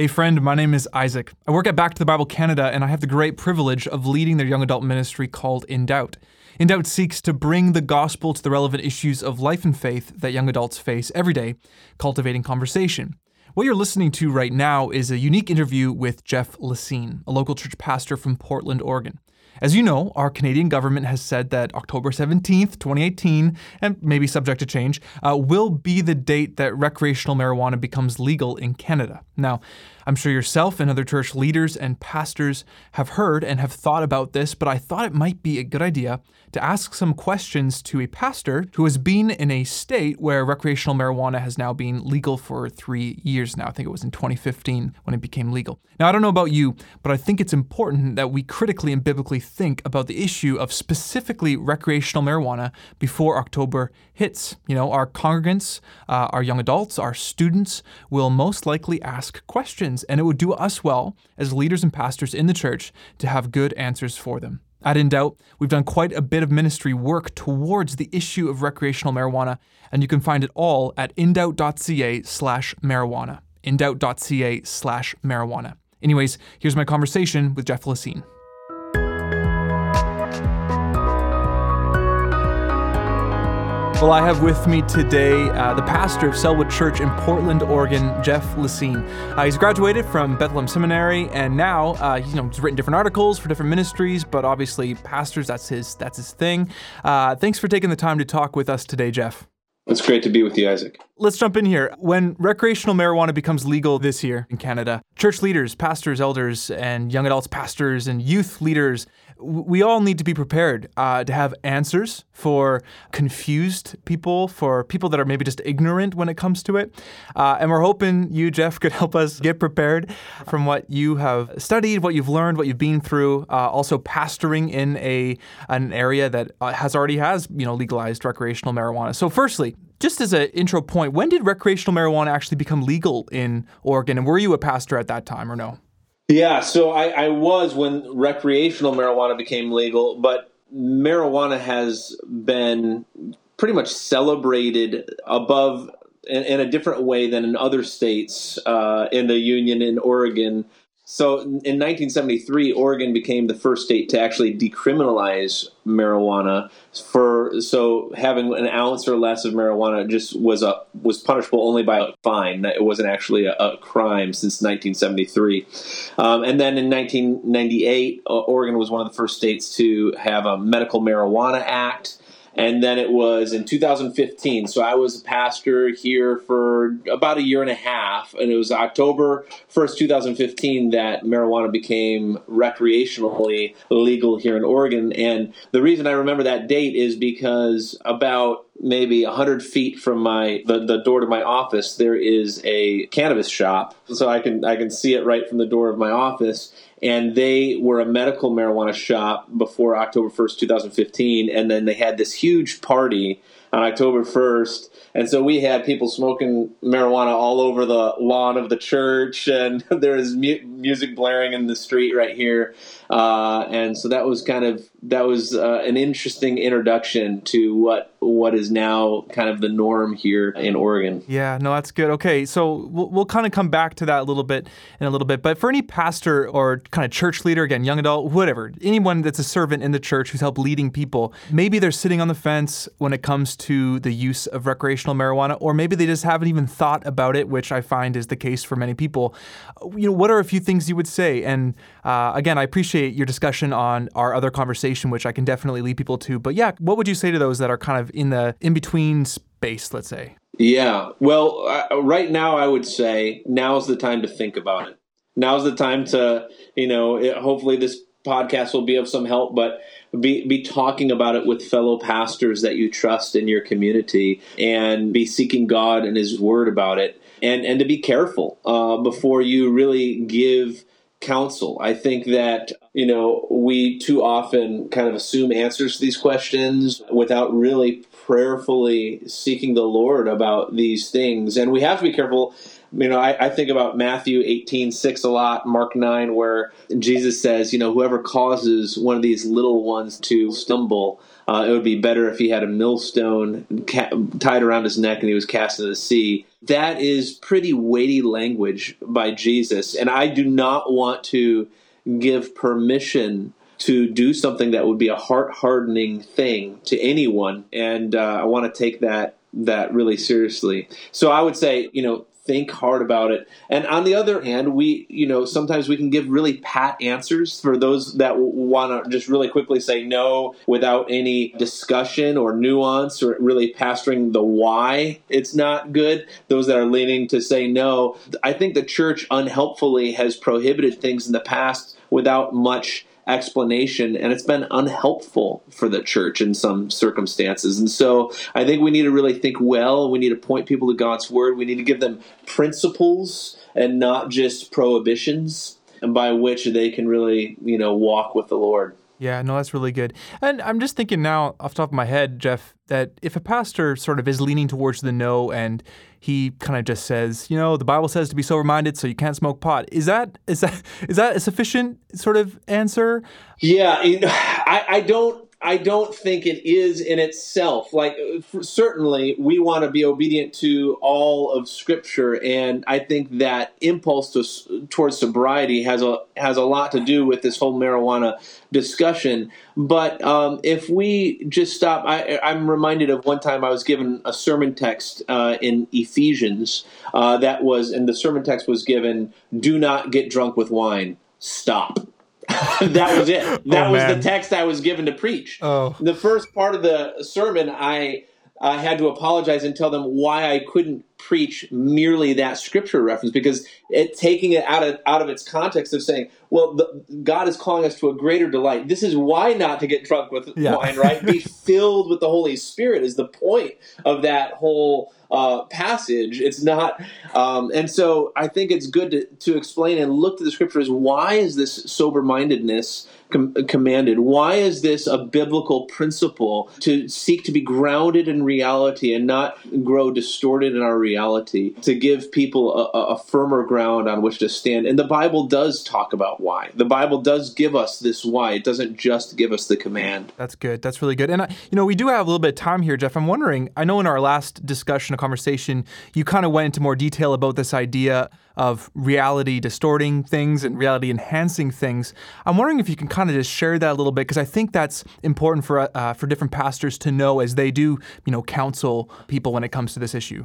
Hey, friend, my name is Isaac. I work at Back to the Bible Canada, and I have the great privilege of leading their young adult ministry called In Doubt. In Doubt seeks to bring the gospel to the relevant issues of life and faith that young adults face every day, cultivating conversation. What you're listening to right now is a unique interview with Jeff Lacine, a local church pastor from Portland, Oregon. As you know, our Canadian government has said that October 17th, 2018, and maybe subject to change, uh, will be the date that recreational marijuana becomes legal in Canada. Now, I'm sure yourself and other church leaders and pastors have heard and have thought about this, but I thought it might be a good idea to ask some questions to a pastor who has been in a state where recreational marijuana has now been legal for three years now. I think it was in 2015 when it became legal. Now, I don't know about you, but I think it's important that we critically and biblically think about the issue of specifically recreational marijuana before October hits. You know, our congregants, uh, our young adults, our students will most likely ask questions questions, and it would do us well as leaders and pastors in the church to have good answers for them. At In Doubt, we've done quite a bit of ministry work towards the issue of recreational marijuana, and you can find it all at indoubt.ca slash marijuana. indoubt.ca slash marijuana. Anyways, here's my conversation with Jeff Lacine. Well, I have with me today uh, the pastor of Sellwood Church in Portland, Oregon, Jeff Lacine. Uh, he's graduated from Bethlehem Seminary, and now uh, you know he's written different articles for different ministries. But obviously, pastors that's his that's his thing. Uh, thanks for taking the time to talk with us today, Jeff. It's great to be with you, Isaac. Let's jump in here. When recreational marijuana becomes legal this year in Canada, church leaders, pastors, elders, and young adults, pastors, and youth leaders we all need to be prepared uh, to have answers for confused people, for people that are maybe just ignorant when it comes to it. Uh, and we're hoping you, Jeff, could help us get prepared from what you have studied, what you've learned, what you've been through. Uh, also, pastoring in a an area that uh, has already has you know legalized recreational marijuana. So, firstly, just as an intro point, when did recreational marijuana actually become legal in Oregon? And were you a pastor at that time or no? Yeah, so I, I was when recreational marijuana became legal, but marijuana has been pretty much celebrated above in, in, a different way than in other states uh, in the union in Oregon so in 1973, Oregon became the first state to actually decriminalize marijuana. For so having an ounce or less of marijuana just was a was punishable only by a fine. It wasn't actually a, a crime since 1973. Um, and then in 1998, Oregon was one of the first states to have a medical marijuana act and then it was in 2015. So I was a pastor here for about a year and a half, and it was October 1st, 2015, that marijuana became recreationally legal here in Oregon. And the reason I remember that date is because about maybe 100 feet from my the, the door to my office there is a cannabis shop so i can i can see it right from the door of my office and they were a medical marijuana shop before october 1st 2015 and then they had this huge party on october 1st and so we had people smoking marijuana all over the lawn of the church and there was mu- music blaring in the street right here uh, and so that was kind of that was uh, an interesting introduction to what what is now kind of the norm here in Oregon. Yeah, no, that's good. Okay, so we'll, we'll kind of come back to that a little bit in a little bit. But for any pastor or kind of church leader, again, young adult, whatever, anyone that's a servant in the church who's helped leading people, maybe they're sitting on the fence when it comes to the use of recreational marijuana, or maybe they just haven't even thought about it, which I find is the case for many people. You know, what are a few things you would say? And uh, again, I appreciate your discussion on our other conversation, which I can definitely lead people to. But yeah, what would you say to those that are kind of in the in between space, let's say? Yeah. Well, uh, right now, I would say now's the time to think about it. Now's the time to, you know, it, hopefully this podcast will be of some help, but be, be talking about it with fellow pastors that you trust in your community and be seeking God and His Word about it. And, and to be careful uh, before you really give counsel. I think that, you know, we too often kind of assume answers to these questions without really prayerfully seeking the Lord about these things. And we have to be careful You know, I, I, think about Matthew 18, 6 a lot, Mark 9, where Jesus says, you know, whoever causes one of these little ones to stumble, uh, it would be better if he had a millstone ca- tied around his neck and he was cast into the sea. That is pretty weighty language by Jesus. And I do not want to give permission to do something that would be a heart hardening thing to anyone. And uh, I want to take that that really seriously. So I would say, you know, think hard about it. And on the other hand, we, you know, sometimes we can give really pat answers for those that want to just really quickly say no without any discussion or nuance or really pastoring the why it's not good. Those that are leaning to say no. I think the church unhelpfully has prohibited things in the past without much explanation, and it's been unhelpful for the church in some circumstances. And so I think we need to really think well. We need to point people to God's word. We need to give them principles and not just prohibitions and by which they can really, you know, walk with the Lord. Yeah, no, that's really good. And I'm just thinking now, off top of my head, Jeff, that if a pastor sort of is leaning towards the no and he kind of just says, you know, the Bible says to be sober minded, so you can't smoke pot. Is that is that is that a sufficient sort of answer? Yeah, you know, I, I don't I don't think it is in itself. Like, certainly, we want to be obedient to all of Scripture, and I think that impulse to, towards sobriety has a has a lot to do with this whole marijuana discussion. But um, if we just stop, I, am reminded of one time I was given a sermon text uh, in Ephesians uh, that was, and the sermon text was given, "Do not get drunk with wine." Stop that was it. Oh, that oh, was the text I was given to preach. Oh. The first part of the sermon, I I had to apologize and tell them why I couldn't preach merely that scripture reference because it taking it out of out of its context of saying, well, the, God is calling us to a greater delight. This is why not to get drunk with yeah. wine, right? Be filled with the Holy Spirit is the point of that whole uh, passage. It's not, um, and so I think it's good to, to explain and look to the scriptures. Why is this sober mindedness com- commanded? Why is this a biblical principle to seek to be grounded in reality and not grow distorted in our reality? To give people a, a firmer ground on which to stand. And the Bible does talk about why. The Bible does give us this why. It doesn't just give us the command. That's good. That's really good. And I, you know, we do have a little bit of time here, Jeff. I'm wondering. I know in our last discussion, a conversation, you kind of went into more detail about this idea of reality distorting things and reality enhancing things. I'm wondering if you can kind of just share that a little bit because I think that's important for uh, for different pastors to know as they do, you know, counsel people when it comes to this issue.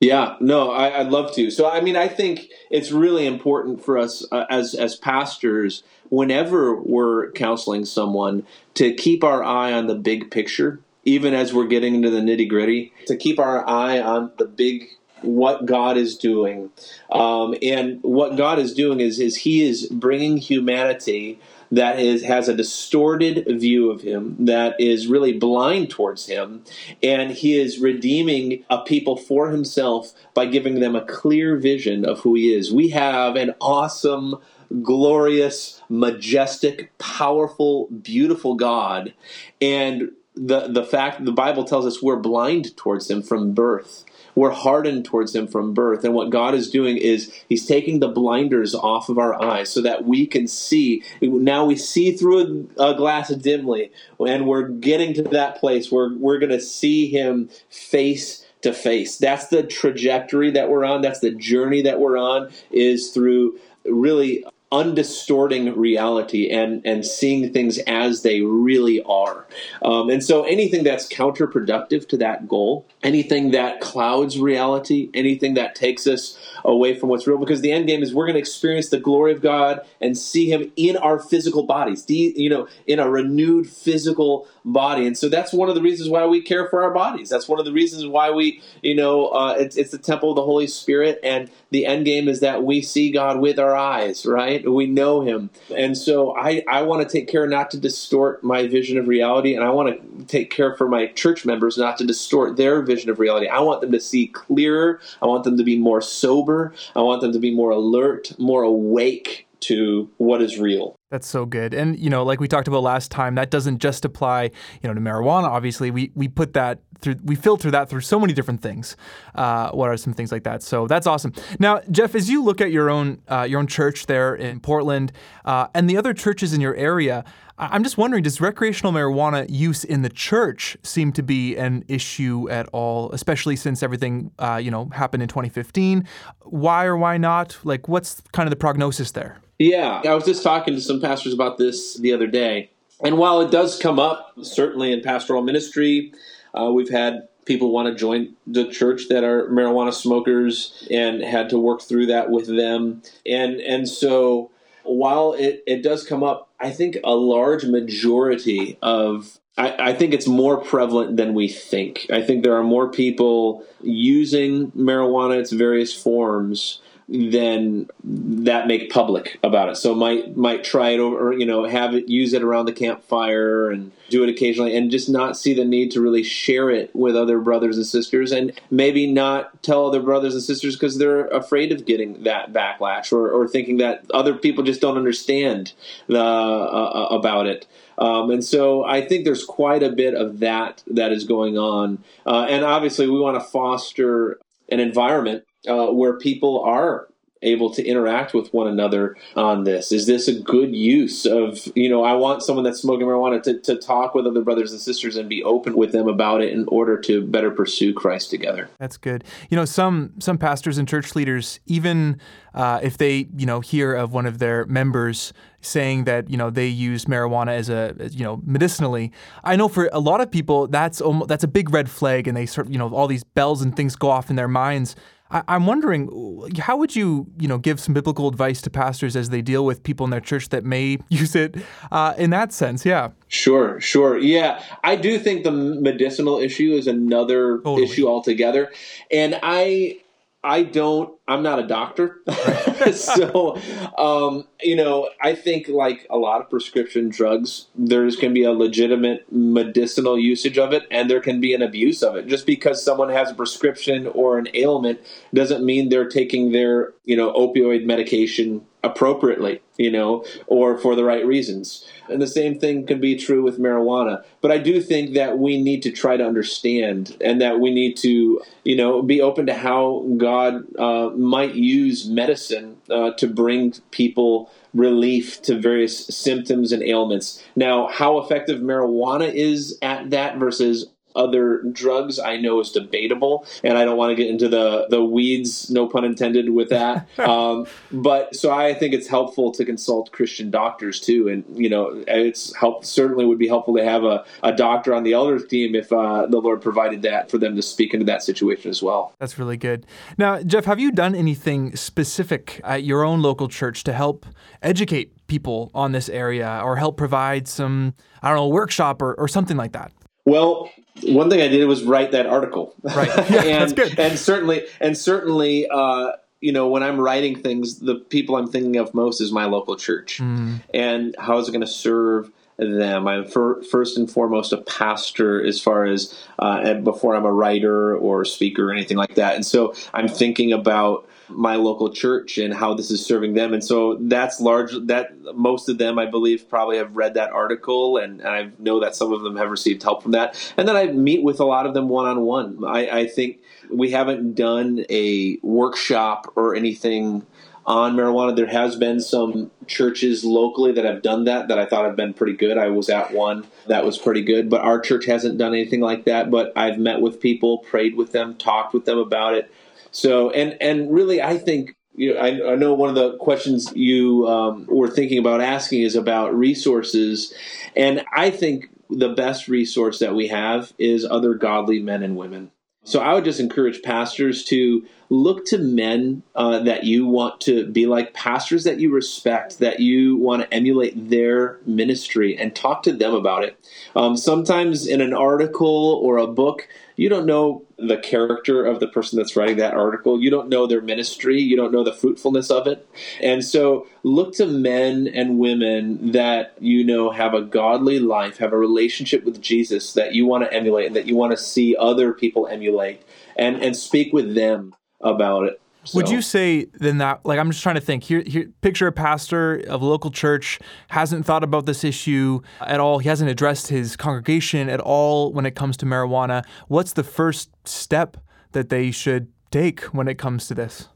Yeah, no, I, would love to. So, I mean, I think it's really important for us uh, as as pastors, whenever we're counseling someone, to keep our eye on the big picture, even as we're getting into the nitty gritty. To keep our eye on the big what God is doing. Um, and what God is doing is, is He is bringing humanity that is has a distorted view of him that is really blind towards him and he is redeeming a people for himself by giving them a clear vision of who he is we have an awesome glorious majestic powerful beautiful god and the the fact the bible tells us we're blind towards him from birth we're hardened towards him from birth. And what God is doing is he's taking the blinders off of our eyes so that we can see. Now we see through a, glass dimly, and we're getting to that place where we're going to see him face to face. That's the trajectory that we're on. That's the journey that we're on is through really undistorting reality and and seeing things as they really are. Um, and so anything that's counterproductive to that goal, anything that clouds reality, anything that takes us away from what's real, because the end game is we're going to experience the glory of God and see Him in our physical bodies, you know, in a renewed physical body. And so that's one of the reasons why we care for our bodies. That's one of the reasons why we, you know, uh, it's, it's the temple of the Holy Spirit. And the end game is that we see God with our eyes, right? We know Him. And so I, I want to take care not to distort my vision of reality. And I want to take care for my church members not to distort their vision of reality. I want them to see clearer. I want them to be more sober. I want them to be more alert, more awake to what is real. That's so good. And you know, like we talked about last time, that doesn't just apply, you know, to marijuana. Obviously, we we put that through, we filter that through so many different things. Uh, what are some things like that? So that's awesome. Now, Jeff, as you look at your own uh, your own church there in Portland uh, and the other churches in your area, I'm just wondering, does recreational marijuana use in the church seem to be an issue at all, especially since everything, uh, you know, happened in 2015? Why or why not? Like, what's kind of the prognosis there? Yeah, I was just talking to some pastors about this the other day. And while it does come up, certainly in pastoral ministry, uh, we've had people want to join the church that are marijuana smokers and had to work through that with them. And and so while it, it does come up, I think a large majority of I, I, think it's more prevalent than we think. I think there are more people using marijuana its various forms then that make public about it. So might might try it over, you know, have it use it around the campfire and do it occasionally, and just not see the need to really share it with other brothers and sisters, and maybe not tell other brothers and sisters because they're afraid of getting that backlash or, or thinking that other people just don't understand the, uh, uh, about it. Um, and so I think there's quite a bit of that that is going on, uh, and obviously we want to foster an environment uh, where people are able to interact with one another on this? Is this a good use of, you know, I want someone that's smoking marijuana to, to talk with other brothers and sisters and be open with them about it in order to better pursue Christ together. That's good. You know, some some pastors and church leaders, even uh, if they, you know, hear of one of their members saying that you know they use marijuana as a as, you know medicinally. I know for a lot of people that's almost, that's a big red flag, and they sort of you know all these bells and things go off in their minds. I, am wondering, how would you, you know, give some biblical advice to pastors as they deal with people in their church that may use it uh, in that sense? Yeah. Sure, sure. Yeah, I do think the medicinal issue is another totally. issue altogether, and I I don't. I'm not a doctor, so um, you know. I think like a lot of prescription drugs, there's can be a legitimate medicinal usage of it, and there can be an abuse of it. Just because someone has a prescription or an ailment doesn't mean they're taking their you know opioid medication appropriately, you know, or for the right reasons. And the same thing can be true with marijuana. But I do think that we need to try to understand and that we need to, you know, be open to how God uh, might use medicine uh, to bring people relief to various symptoms and ailments. Now, how effective marijuana is at that versus other drugs I know is debatable, and I don't want to get into the the weeds, no pun intended, with that. um, but so I think it's helpful to consult Christian doctors too, and you know, it's help certainly would be helpful to have a, a doctor on the elders team if uh, the Lord provided that for them to speak into that situation as well. That's really good. Now, Jeff, have you done anything specific at your own local church to help educate people on this area, or help provide some I don't know workshop or, or something like that? Well, one thing I did was write that article. Right. Yeah, and, that's good. And certainly, and certainly, uh, you know, when I'm writing things, the people I'm thinking of most is my local church, mm. and how is it going to serve them? I'm for, first and foremost a pastor, as far as uh, before I'm a writer or a speaker or anything like that, and so I'm thinking about my local church and how this is serving them. And so that's large. That most of them, I believe, probably have read that article, and, and I know that some of them have received help from that. And then I meet with a lot of them one on one. I think we haven't done a workshop or anything on marijuana. There has been some churches locally that have done that that I thought have been pretty good. I was at one that was pretty good, but our church hasn't done anything like that. But I've met with people, prayed with them, talked with them about it. So, and and really, I think you know, I, I, know one of the questions you um, were thinking about asking is about resources, and I think the best resource that we have is other godly men and women. So I would just encourage pastors to look to men uh, that you want to be like, pastors that you respect, that you want to emulate their ministry, and talk to them about it. Um, sometimes in an article or a book, you don't know the character of the person that's writing that article. You don't know their ministry. You don't know the fruitfulness of it. And so look to men and women that you know have a godly life, have a relationship with Jesus that you want to emulate and that you want to see other people emulate and, and speak with them about it. So, Would you say then that like I'm just trying to think here, here picture a pastor of a local church hasn't thought about this issue at all. He hasn't addressed his congregation at all when it comes to marijuana. What's the first step that they should take when it comes to this?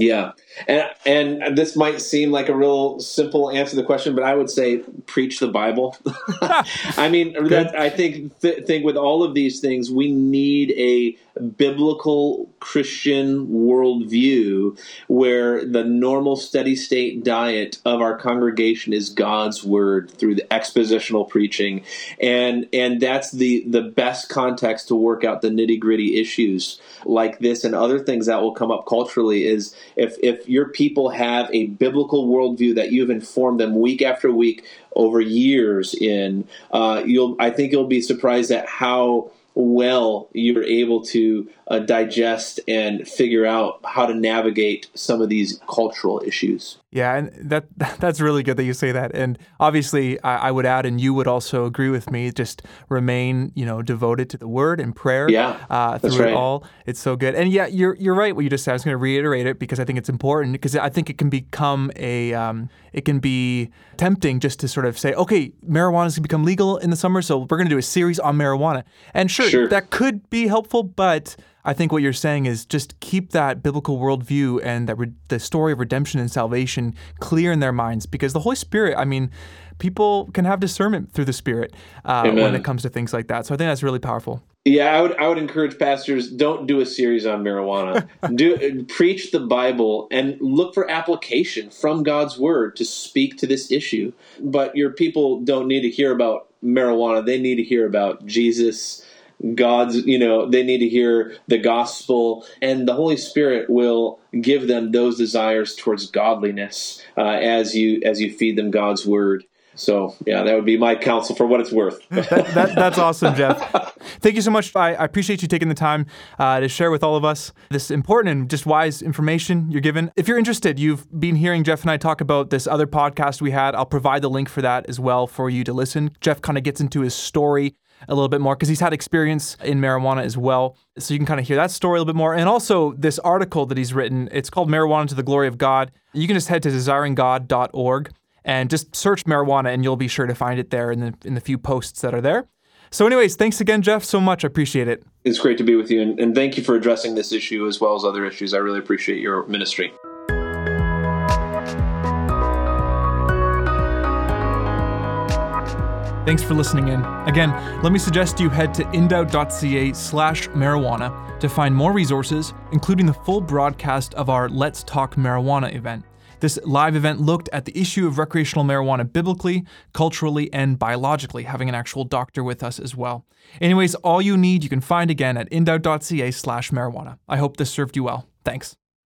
Yeah, and and this might seem like a real simple answer to the question, but I would say preach the Bible. I mean, that, I think th- think with all of these things, we need a biblical Christian worldview where the normal steady state diet of our congregation is God's word through the expositional preaching, and and that's the the best context to work out the nitty gritty issues like this and other things that will come up culturally is if if your people have a biblical worldview that you've informed them week after week over years in, uh, you'll I think you'll be surprised at how well you're able to uh, digest and figure out how to navigate some of these cultural issues. Yeah, and that that's really good that you say that. And obviously, I, I, would add, and you would also agree with me. Just remain, you know, devoted to the Word and prayer. Yeah, uh, through right. it all. It's so good. And yeah, you're you're right. What you just said. I was going to reiterate it because I think it's important because I think it can become a um, it can be tempting just to sort of say, okay, marijuana is going to become legal in the summer, so we're going to do a series on marijuana. And sure, sure. that could be helpful, but I think what you're saying is just keep that biblical worldview and that re- the story of redemption and salvation clear in their minds because the Holy Spirit, I mean, people can have discernment through the Spirit uh, when it comes to things like that. So I think that's really powerful. Yeah, I would I would encourage pastors don't do a series on marijuana. do preach the Bible and look for application from God's word to speak to this issue. But your people don't need to hear about marijuana. They need to hear about Jesus God's, you know, they need to hear the gospel, and the Holy Spirit will give them those desires towards godliness uh, as you as you feed them God's word. So, yeah, that would be my counsel for what it's worth. that, that, that's awesome, Jeff. Thank you so much. I, I appreciate you taking the time uh, to share with all of us this important and just wise information you're given. If you're interested, you've been hearing Jeff and I talk about this other podcast we had. I'll provide the link for that as well for you to listen. Jeff kind of gets into his story a little bit more because he's had experience in marijuana as well. So you can kind of hear that story a little bit more. And also this article that he's written, it's called Marijuana to the Glory of God. You can just head to desiringgod.org and just search marijuana and you'll be sure to find it there in the in the few posts that are there. So anyways, thanks again Jeff so much. I appreciate it. It's great to be with you and, and thank you for addressing this issue as well as other issues. I really appreciate your ministry. Thanks for listening in. Again, let me suggest you head to indoubt.ca slash marijuana to find more resources, including the full broadcast of our Let's Talk Marijuana event. This live event looked at the issue of recreational marijuana biblically, culturally, and biologically, having an actual doctor with us as well. Anyways, all you need you can find again at indoubt.ca slash marijuana. I hope this served you well. Thanks.